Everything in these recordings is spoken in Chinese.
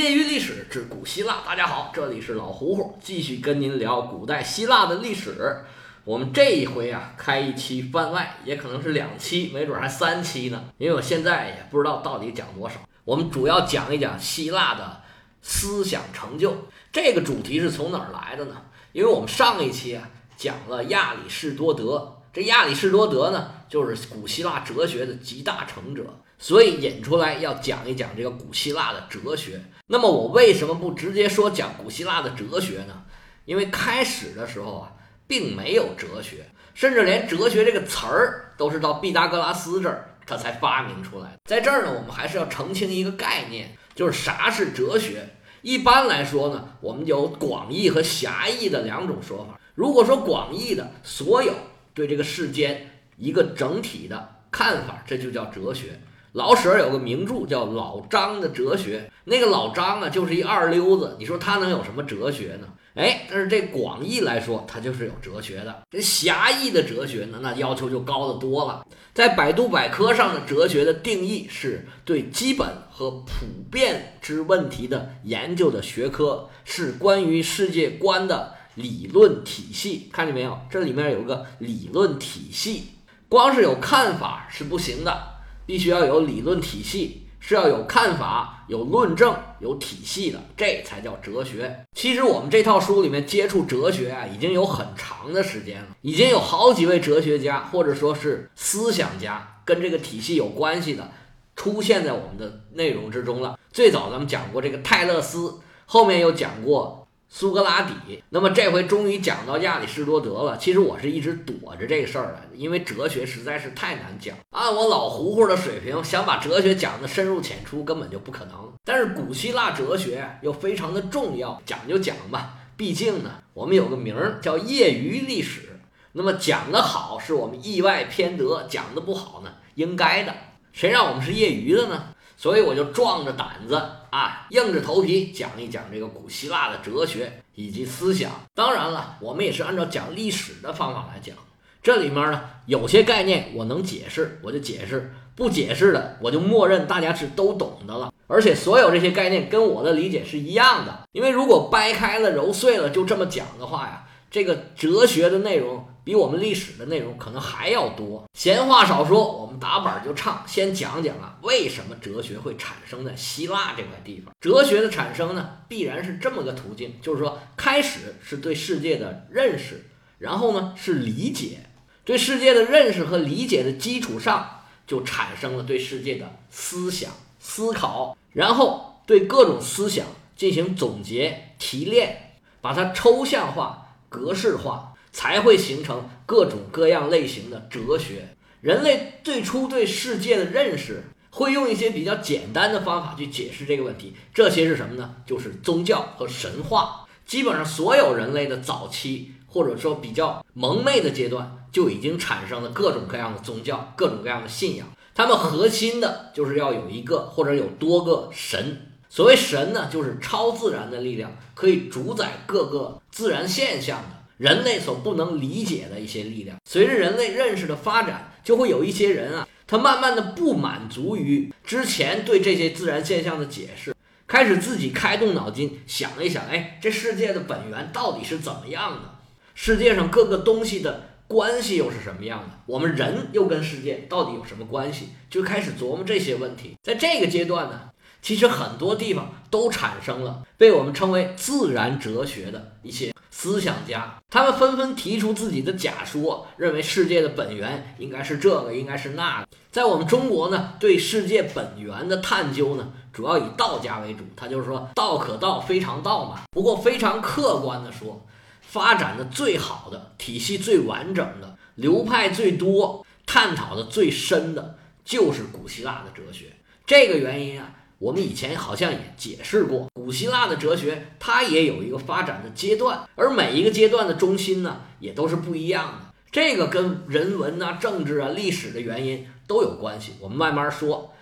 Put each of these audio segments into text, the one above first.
业余历史之古希腊，大家好，这里是老胡胡，继续跟您聊古代希腊的历史。我们这一回啊，开一期番外，也可能是两期，没准还三期呢，因为我现在也不知道到底讲多少。我们主要讲一讲希腊的思想成就。这个主题是从哪儿来的呢？因为我们上一期啊讲了亚里士多德，这亚里士多德呢，就是古希腊哲学的集大成者。所以引出来要讲一讲这个古希腊的哲学。那么我为什么不直接说讲古希腊的哲学呢？因为开始的时候啊，并没有哲学，甚至连哲学这个词儿都是到毕达哥拉斯这儿他才发明出来。在这儿呢，我们还是要澄清一个概念，就是啥是哲学。一般来说呢，我们有广义和狭义的两种说法。如果说广义的，所有对这个世间一个整体的看法，这就叫哲学。老舍有个名著叫《老张的哲学》，那个老张啊，就是一二流子，你说他能有什么哲学呢？哎，但是这广义来说，他就是有哲学的。这狭义的哲学呢，那要求就高得多了。在百度百科上的哲学的定义是对基本和普遍之问题的研究的学科，是关于世界观的理论体系。看见没有？这里面有个理论体系，光是有看法是不行的。必须要有理论体系，是要有看法、有论证、有体系的，这才叫哲学。其实我们这套书里面接触哲学啊，已经有很长的时间了，已经有好几位哲学家或者说是思想家跟这个体系有关系的出现在我们的内容之中了。最早咱们讲过这个泰勒斯，后面又讲过。苏格拉底，那么这回终于讲到亚里士多德了。其实我是一直躲着这个事儿的，因为哲学实在是太难讲。按我老糊糊的水平，想把哲学讲得深入浅出，根本就不可能。但是古希腊哲学又非常的重要，讲就讲吧。毕竟呢，我们有个名儿叫业余历史。那么讲得好，是我们意外偏得；讲得不好呢，应该的。谁让我们是业余的呢？所以我就壮着胆子啊，硬着头皮讲一讲这个古希腊的哲学以及思想。当然了，我们也是按照讲历史的方法来讲。这里面呢，有些概念我能解释，我就解释；不解释的，我就默认大家是都懂的了。而且所有这些概念跟我的理解是一样的。因为如果掰开了揉碎了就这么讲的话呀，这个哲学的内容。比我们历史的内容可能还要多。闲话少说，我们打板就唱，先讲讲啊，为什么哲学会产生在希腊这块地方？哲学的产生呢，必然是这么个途径，就是说，开始是对世界的认识，然后呢是理解，对世界的认识和理解的基础上，就产生了对世界的思想思考，然后对各种思想进行总结提炼，把它抽象化、格式化。才会形成各种各样类型的哲学。人类最初对世界的认识，会用一些比较简单的方法去解释这个问题。这些是什么呢？就是宗教和神话。基本上所有人类的早期，或者说比较蒙昧的阶段，就已经产生了各种各样的宗教、各种各样的信仰。他们核心的就是要有一个或者有多个神。所谓神呢，就是超自然的力量，可以主宰各个自然现象的。人类所不能理解的一些力量，随着人类认识的发展，就会有一些人啊，他慢慢的不满足于之前对这些自然现象的解释，开始自己开动脑筋想一想，哎，这世界的本源到底是怎么样的？世界上各个东西的关系又是什么样的？我们人又跟世界到底有什么关系？就开始琢磨这些问题。在这个阶段呢，其实很多地方都产生了被我们称为自然哲学的一些。思想家，他们纷纷提出自己的假说，认为世界的本源应该是这个，应该是那个。在我们中国呢，对世界本源的探究呢，主要以道家为主。他就是说，道可道，非常道嘛。不过非常客观的说，发展的最好的、体系最完整的、流派最多、探讨的最深的，就是古希腊的哲学。这个原因啊。我们以前好像也解释过，古希腊的哲学它也有一个发展的阶段，而每一个阶段的中心呢，也都是不一样的。这个跟人文啊、政治啊、历史的原因都有关系。我们慢慢说。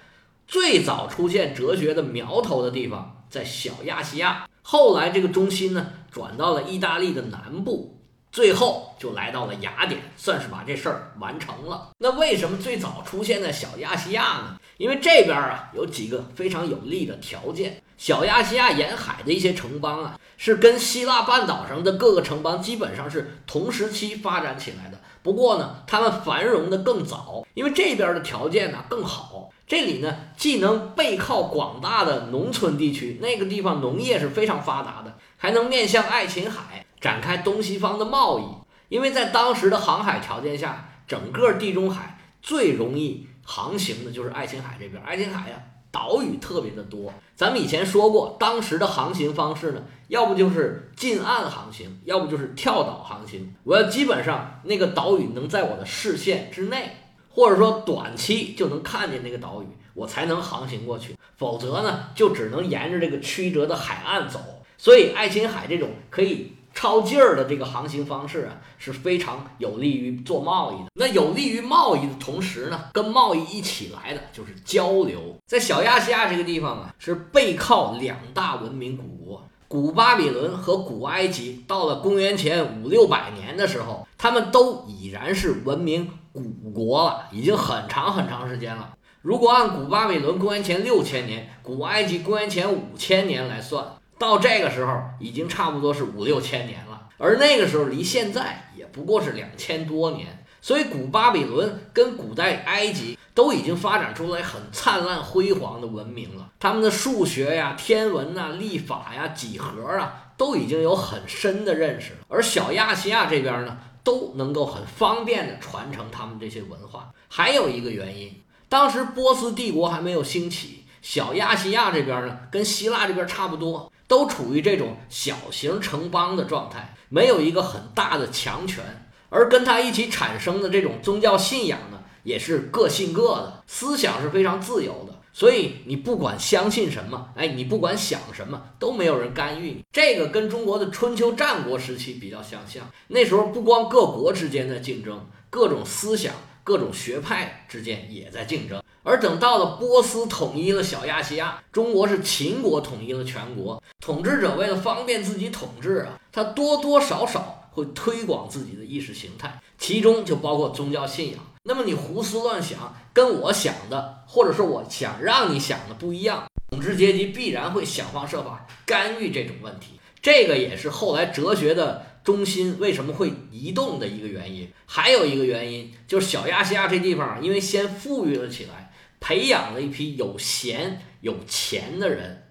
最早出现哲学的苗头的地方在小亚细亚，后来这个中心呢转到了意大利的南部，最后就来到了雅典，算是把这事儿完成了。那为什么最早出现在小亚细亚呢？因为这边啊有几个非常有利的条件。小亚细亚沿海的一些城邦啊，是跟希腊半岛上的各个城邦基本上是同时期发展起来的。不过呢，他们繁荣的更早，因为这边的条件呢更好。这里呢既能背靠广大的农村地区，那个地方农业是非常发达的，还能面向爱琴海展开东西方的贸易。因为在当时的航海条件下，整个地中海最容易航行的就是爱琴海这边。爱琴海呀。岛屿特别的多，咱们以前说过，当时的航行方式呢，要不就是近岸航行，要不就是跳岛航行。我要基本上那个岛屿能在我的视线之内，或者说短期就能看见那个岛屿，我才能航行过去。否则呢，就只能沿着这个曲折的海岸走。所以，爱琴海这种可以。超劲儿的这个航行方式啊，是非常有利于做贸易的。那有利于贸易的同时呢，跟贸易一起来的就是交流。在小亚细亚这个地方啊，是背靠两大文明古国，古巴比伦和古埃及。到了公元前五六百年的时候，他们都已然是文明古国了，已经很长很长时间了。如果按古巴比伦公元前六千年，古埃及公元前五千年来算。到这个时候已经差不多是五六千年了，而那个时候离现在也不过是两千多年，所以古巴比伦跟古代埃及都已经发展出来很灿烂辉煌的文明了。他们的数学呀、天文呐、历法呀、几何啊，都已经有很深的认识了。而小亚细亚这边呢，都能够很方便的传承他们这些文化。还有一个原因，当时波斯帝国还没有兴起，小亚细亚这边呢，跟希腊这边差不多。都处于这种小型城邦的状态，没有一个很大的强权，而跟他一起产生的这种宗教信仰呢，也是各信各的，思想是非常自由的。所以你不管相信什么，哎，你不管想什么，都没有人干预你。这个跟中国的春秋战国时期比较相像，那时候不光各国之间的竞争，各种思想、各种学派之间也在竞争。而等到了波斯统一了小亚细亚，中国是秦国统一了全国。统治者为了方便自己统治啊，他多多少少会推广自己的意识形态，其中就包括宗教信仰。那么你胡思乱想，跟我想的，或者说我想让你想的不一样，统治阶级必然会想方设法干预这种问题。这个也是后来哲学的中心为什么会移动的一个原因。还有一个原因就是小亚细亚这地方，因为先富裕了起来。培养了一批有闲有钱的人。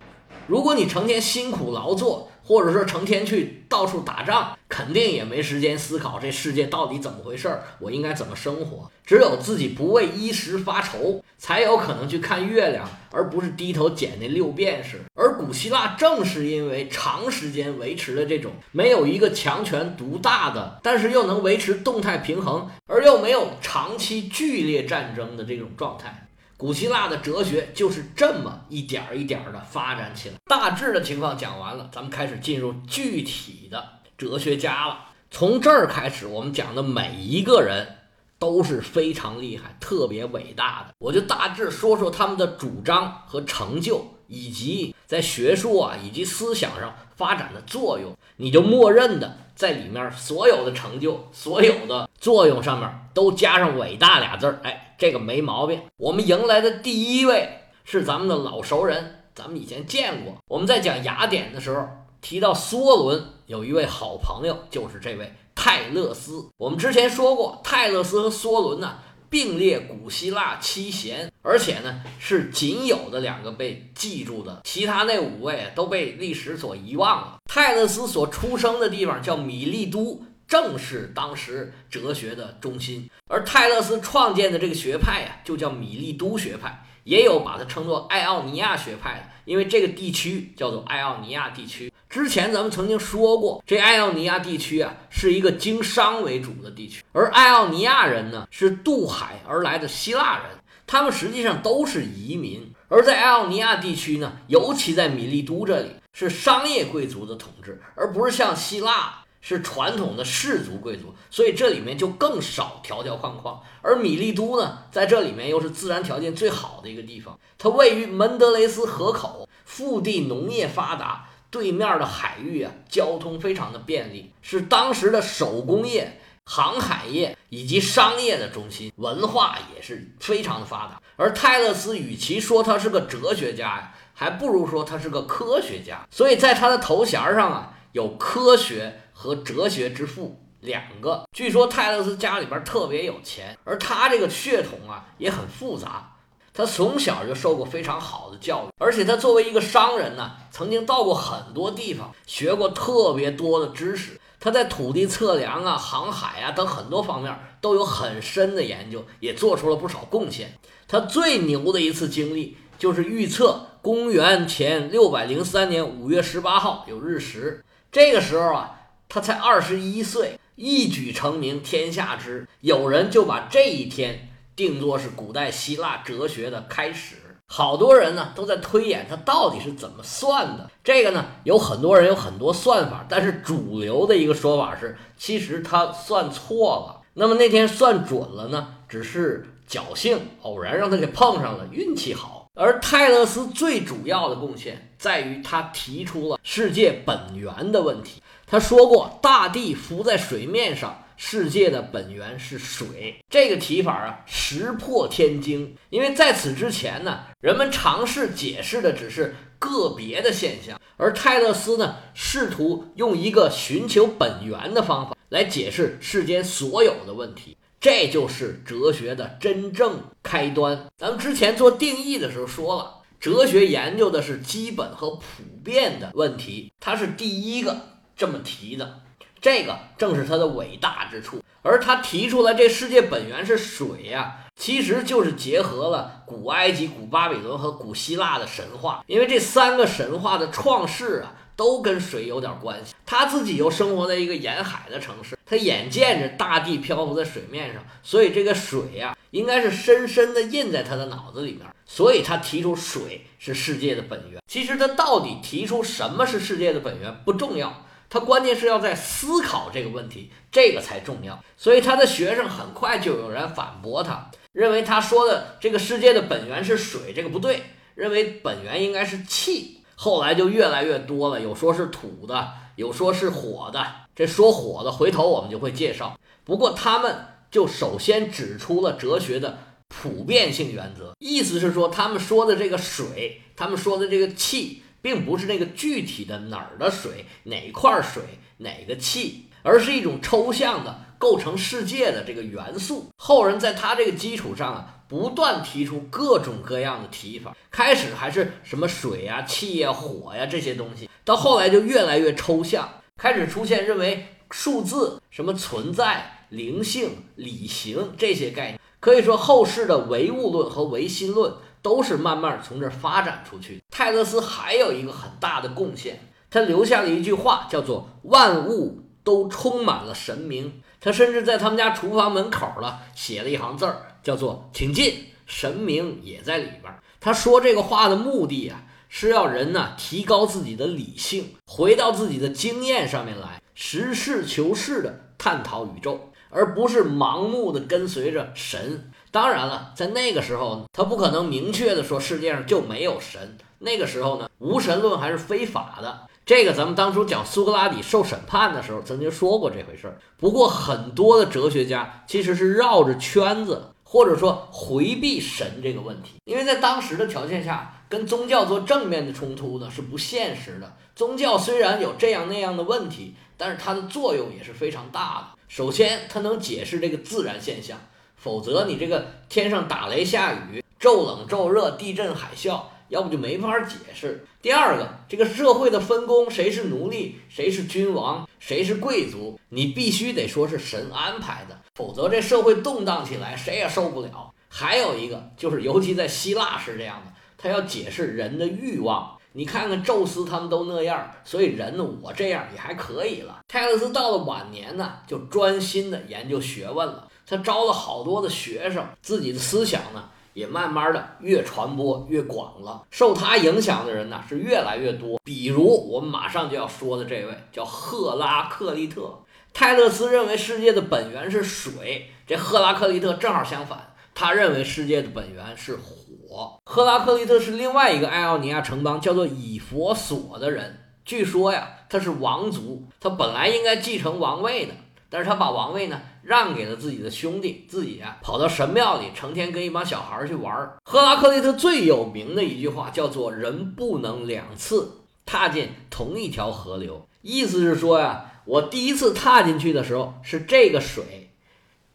如果你成天辛苦劳作，或者说成天去到处打仗，肯定也没时间思考这世界到底怎么回事儿，我应该怎么生活。只有自己不为衣食发愁，才有可能去看月亮，而不是低头捡那六便士。而古希腊正是因为长时间维持了这种没有一个强权独大的，但是又能维持动态平衡，而又没有长期剧烈战争的这种状态。古希腊的哲学就是这么一点儿一点儿的发展起来。大致的情况讲完了，咱们开始进入具体的哲学家了。从这儿开始，我们讲的每一个人都是非常厉害、特别伟大的。我就大致说说他们的主张和成就，以及在学术啊以及思想上发展的作用。你就默认的在里面所有的成就、所有的作用上面都加上“伟大”俩字儿，哎。这个没毛病。我们迎来的第一位是咱们的老熟人，咱们以前见过。我们在讲雅典的时候提到梭伦有一位好朋友，就是这位泰勒斯。我们之前说过，泰勒斯和梭伦呢并列古希腊七贤，而且呢是仅有的两个被记住的，其他那五位都被历史所遗忘了。泰勒斯所出生的地方叫米利都。正是当时哲学的中心，而泰勒斯创建的这个学派呀，就叫米利都学派，也有把它称作爱奥尼亚学派的，因为这个地区叫做爱奥尼亚地区。之前咱们曾经说过，这爱奥尼亚地区啊，是一个经商为主的地区，而爱奥尼亚人呢，是渡海而来的希腊人，他们实际上都是移民。而在爱奥尼亚地区呢，尤其在米利都这里，是商业贵族的统治，而不是像希腊。是传统的氏族贵族，所以这里面就更少条条框框。而米利都呢，在这里面又是自然条件最好的一个地方，它位于门德雷斯河口，腹地农业发达，对面的海域啊，交通非常的便利，是当时的手工业、航海业以及商业的中心，文化也是非常的发达。而泰勒斯与其说他是个哲学家呀，还不如说他是个科学家。所以在他的头衔上啊，有科学和哲学之父两个。据说泰勒斯家里边特别有钱，而他这个血统啊也很复杂。他从小就受过非常好的教育，而且他作为一个商人呢，曾经到过很多地方，学过特别多的知识。他在土地测量啊、航海啊等很多方面都有很深的研究，也做出了不少贡献。他最牛的一次经历就是预测公元前六百零三年五月十八号有日食。这个时候啊，他才二十一岁，一举成名天下知。有人就把这一天。定作是古代希腊哲学的开始，好多人呢都在推演他到底是怎么算的。这个呢，有很多人有很多算法，但是主流的一个说法是，其实他算错了。那么那天算准了呢，只是侥幸偶然让他给碰上了，运气好。而泰勒斯最主要的贡献在于他提出了世界本源的问题。他说过，大地浮在水面上。世界的本源是水，这个提法啊，石破天惊。因为在此之前呢，人们尝试解释的只是个别的现象，而泰勒斯呢，试图用一个寻求本源的方法来解释世间所有的问题。这就是哲学的真正开端。咱们之前做定义的时候说了，哲学研究的是基本和普遍的问题，它是第一个这么提的。这个正是他的伟大之处，而他提出来这世界本源是水呀，其实就是结合了古埃及、古巴比伦和古希腊的神话，因为这三个神话的创世啊，都跟水有点关系。他自己又生活在一个沿海的城市，他眼见着大地漂浮在水面上，所以这个水呀，应该是深深的印在他的脑子里面，所以他提出水是世界的本源。其实他到底提出什么是世界的本源不重要。他关键是要在思考这个问题，这个才重要。所以他的学生很快就有人反驳他，认为他说的这个世界的本源是水，这个不对，认为本源应该是气。后来就越来越多了，有说是土的，有说是火的。这说火的，回头我们就会介绍。不过他们就首先指出了哲学的普遍性原则，意思是说，他们说的这个水，他们说的这个气。并不是那个具体的哪儿的水，哪块水，哪个气，而是一种抽象的构成世界的这个元素。后人在他这个基础上啊，不断提出各种各样的提法。开始还是什么水呀、气呀、火呀这些东西，到后来就越来越抽象，开始出现认为数字、什么存在、灵性、理性这些概念。可以说，后世的唯物论和唯心论。都是慢慢从这儿发展出去。泰勒斯还有一个很大的贡献，他留下了一句话，叫做“万物都充满了神明”。他甚至在他们家厨房门口了写了一行字儿，叫做“请进”，神明也在里边。他说这个话的目的啊，是要人呢提高自己的理性，回到自己的经验上面来，实事求是的探讨宇宙，而不是盲目的跟随着神。当然了，在那个时候，他不可能明确的说世界上就没有神。那个时候呢，无神论还是非法的。这个咱们当初讲苏格拉底受审判的时候曾经说过这回事儿。不过很多的哲学家其实是绕着圈子，或者说回避神这个问题，因为在当时的条件下，跟宗教做正面的冲突呢是不现实的。宗教虽然有这样那样的问题，但是它的作用也是非常大的。首先，它能解释这个自然现象。否则，你这个天上打雷下雨、骤冷骤热、地震海啸，要不就没法解释。第二个，这个社会的分工，谁是奴隶，谁是君王，谁是贵族，你必须得说是神安排的，否则这社会动荡起来，谁也受不了。还有一个就是，尤其在希腊是这样的，他要解释人的欲望。你看看宙斯他们都那样，所以人呢，我这样也还可以了。泰勒斯到了晚年呢，就专心的研究学问了。他招了好多的学生，自己的思想呢也慢慢的越传播越广了。受他影响的人呢是越来越多。比如我们马上就要说的这位叫赫拉克利特。泰勒斯认为世界的本源是水，这赫拉克利特正好相反，他认为世界的本源是火。赫拉克利特是另外一个爱奥尼亚城邦叫做以佛所的人。据说呀，他是王族，他本来应该继承王位的，但是他把王位呢让给了自己的兄弟，自己啊跑到神庙里，成天跟一帮小孩去玩儿。赫拉克利特最有名的一句话叫做“人不能两次踏进同一条河流”，意思是说呀，我第一次踏进去的时候是这个水，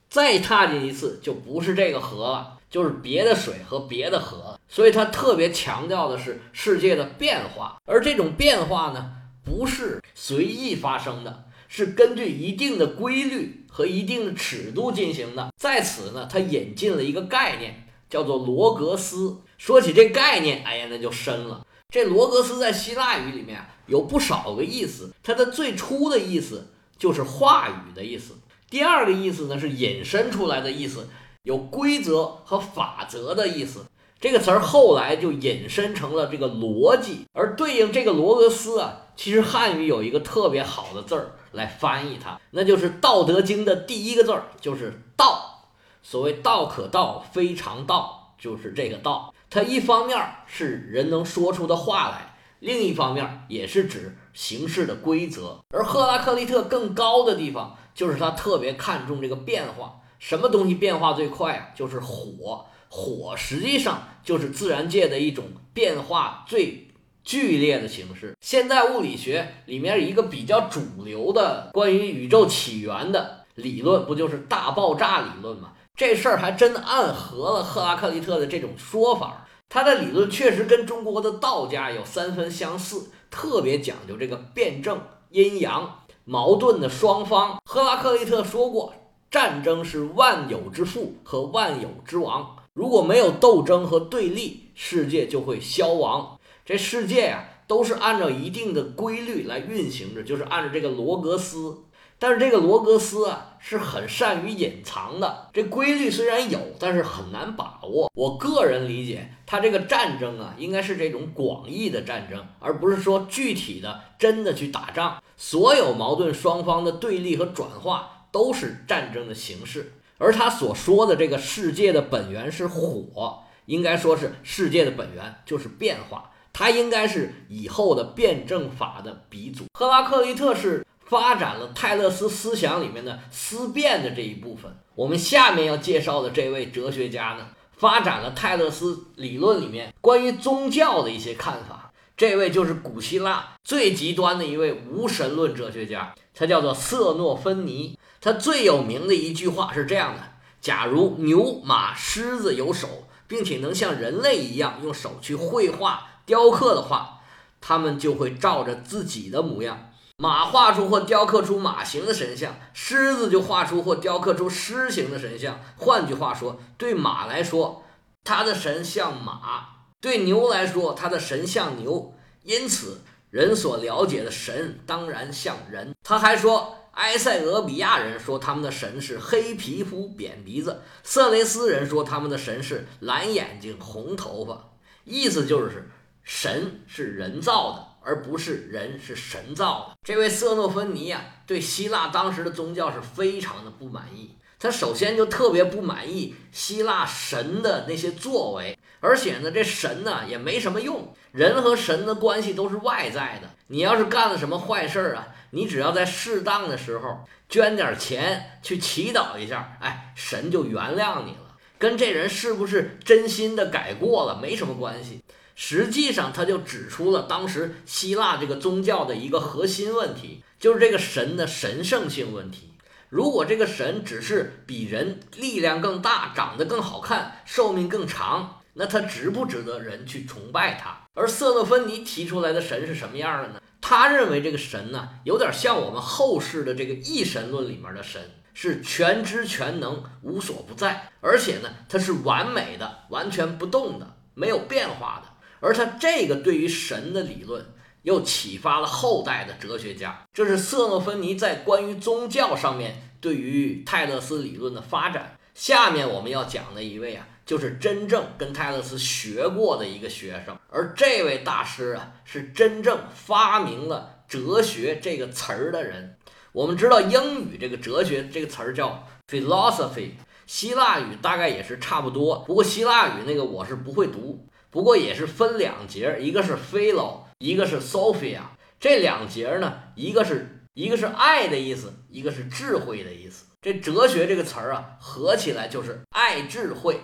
再踏进一次就不是这个河了。就是别的水和别的河，所以他特别强调的是世界的变化，而这种变化呢，不是随意发生的，是根据一定的规律和一定的尺度进行的。在此呢，他引进了一个概念，叫做罗格斯。说起这概念，哎呀，那就深了。这罗格斯在希腊语里面有不少个意思，它的最初的意思就是话语的意思，第二个意思呢是引申出来的意思。有规则和法则的意思，这个词儿后来就引申成了这个逻辑，而对应这个罗格斯啊，其实汉语有一个特别好的字儿来翻译它，那就是《道德经》的第一个字儿，就是“道”。所谓“道可道，非常道”，就是这个“道”。它一方面是人能说出的话来，另一方面也是指形式的规则。而赫拉克利特更高的地方，就是他特别看重这个变化。什么东西变化最快啊？就是火，火实际上就是自然界的一种变化最剧烈的形式。现代物理学里面一个比较主流的关于宇宙起源的理论，不就是大爆炸理论吗？这事儿还真暗合了赫拉克利特的这种说法。他的理论确实跟中国的道家有三分相似，特别讲究这个辩证、阴阳、矛盾的双方。赫拉克利特说过。战争是万有之父和万有之王。如果没有斗争和对立，世界就会消亡。这世界呀，都是按照一定的规律来运行着，就是按照这个罗格斯。但是这个罗格斯啊，是很善于隐藏的。这规律虽然有，但是很难把握。我个人理解，他这个战争啊，应该是这种广义的战争，而不是说具体的真的去打仗。所有矛盾双方的对立和转化。都是战争的形式，而他所说的这个世界的本源是火，应该说是世界的本源就是变化，它应该是以后的辩证法的鼻祖。赫拉克利特是发展了泰勒斯思想里面的思辨的这一部分。我们下面要介绍的这位哲学家呢，发展了泰勒斯理论里面关于宗教的一些看法。这位就是古希腊最极端的一位无神论哲学家，他叫做瑟诺芬尼。他最有名的一句话是这样的：假如牛、马、狮子有手，并且能像人类一样用手去绘画、雕刻的话，他们就会照着自己的模样。马画出或雕刻出马形的神像，狮子就画出或雕刻出狮形的神像。换句话说，对马来说，它的神像马；对牛来说，它的神像牛。因此，人所了解的神当然像人。他还说。埃塞俄比亚人说他们的神是黑皮肤、扁鼻子；色雷斯人说他们的神是蓝眼睛、红头发。意思就是神是人造的，而不是人是神造的。这位瑟诺芬尼呀，对希腊当时的宗教是非常的不满意。他首先就特别不满意希腊神的那些作为，而且呢，这神呢也没什么用。人和神的关系都是外在的，你要是干了什么坏事儿啊？你只要在适当的时候捐点钱去祈祷一下，哎，神就原谅你了，跟这人是不是真心的改过了没什么关系。实际上，他就指出了当时希腊这个宗教的一个核心问题，就是这个神的神圣性问题。如果这个神只是比人力量更大、长得更好看、寿命更长，那他值不值得人去崇拜他？而色诺芬尼提出来的神是什么样的呢？他认为这个神呢，有点像我们后世的这个异神论里面的神，是全知全能、无所不在，而且呢，它是完美的、完全不动的、没有变化的。而他这个对于神的理论，又启发了后代的哲学家。这是瑟诺芬尼在关于宗教上面对于泰勒斯理论的发展。下面我们要讲的一位啊。就是真正跟泰勒斯学过的一个学生，而这位大师啊，是真正发明了“哲学”这个词儿的人。我们知道英语这个“哲学”这个词儿叫 philosophy，希腊语大概也是差不多。不过希腊语那个我是不会读，不过也是分两节，一个是 philo，一个是 sophia。这两节呢，一个是一个是爱的意思，一个是智慧的意思。这哲学这个词儿啊，合起来就是爱智慧。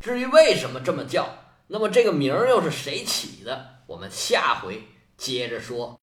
至于为什么这么叫，那么这个名儿又是谁起的？我们下回接着说。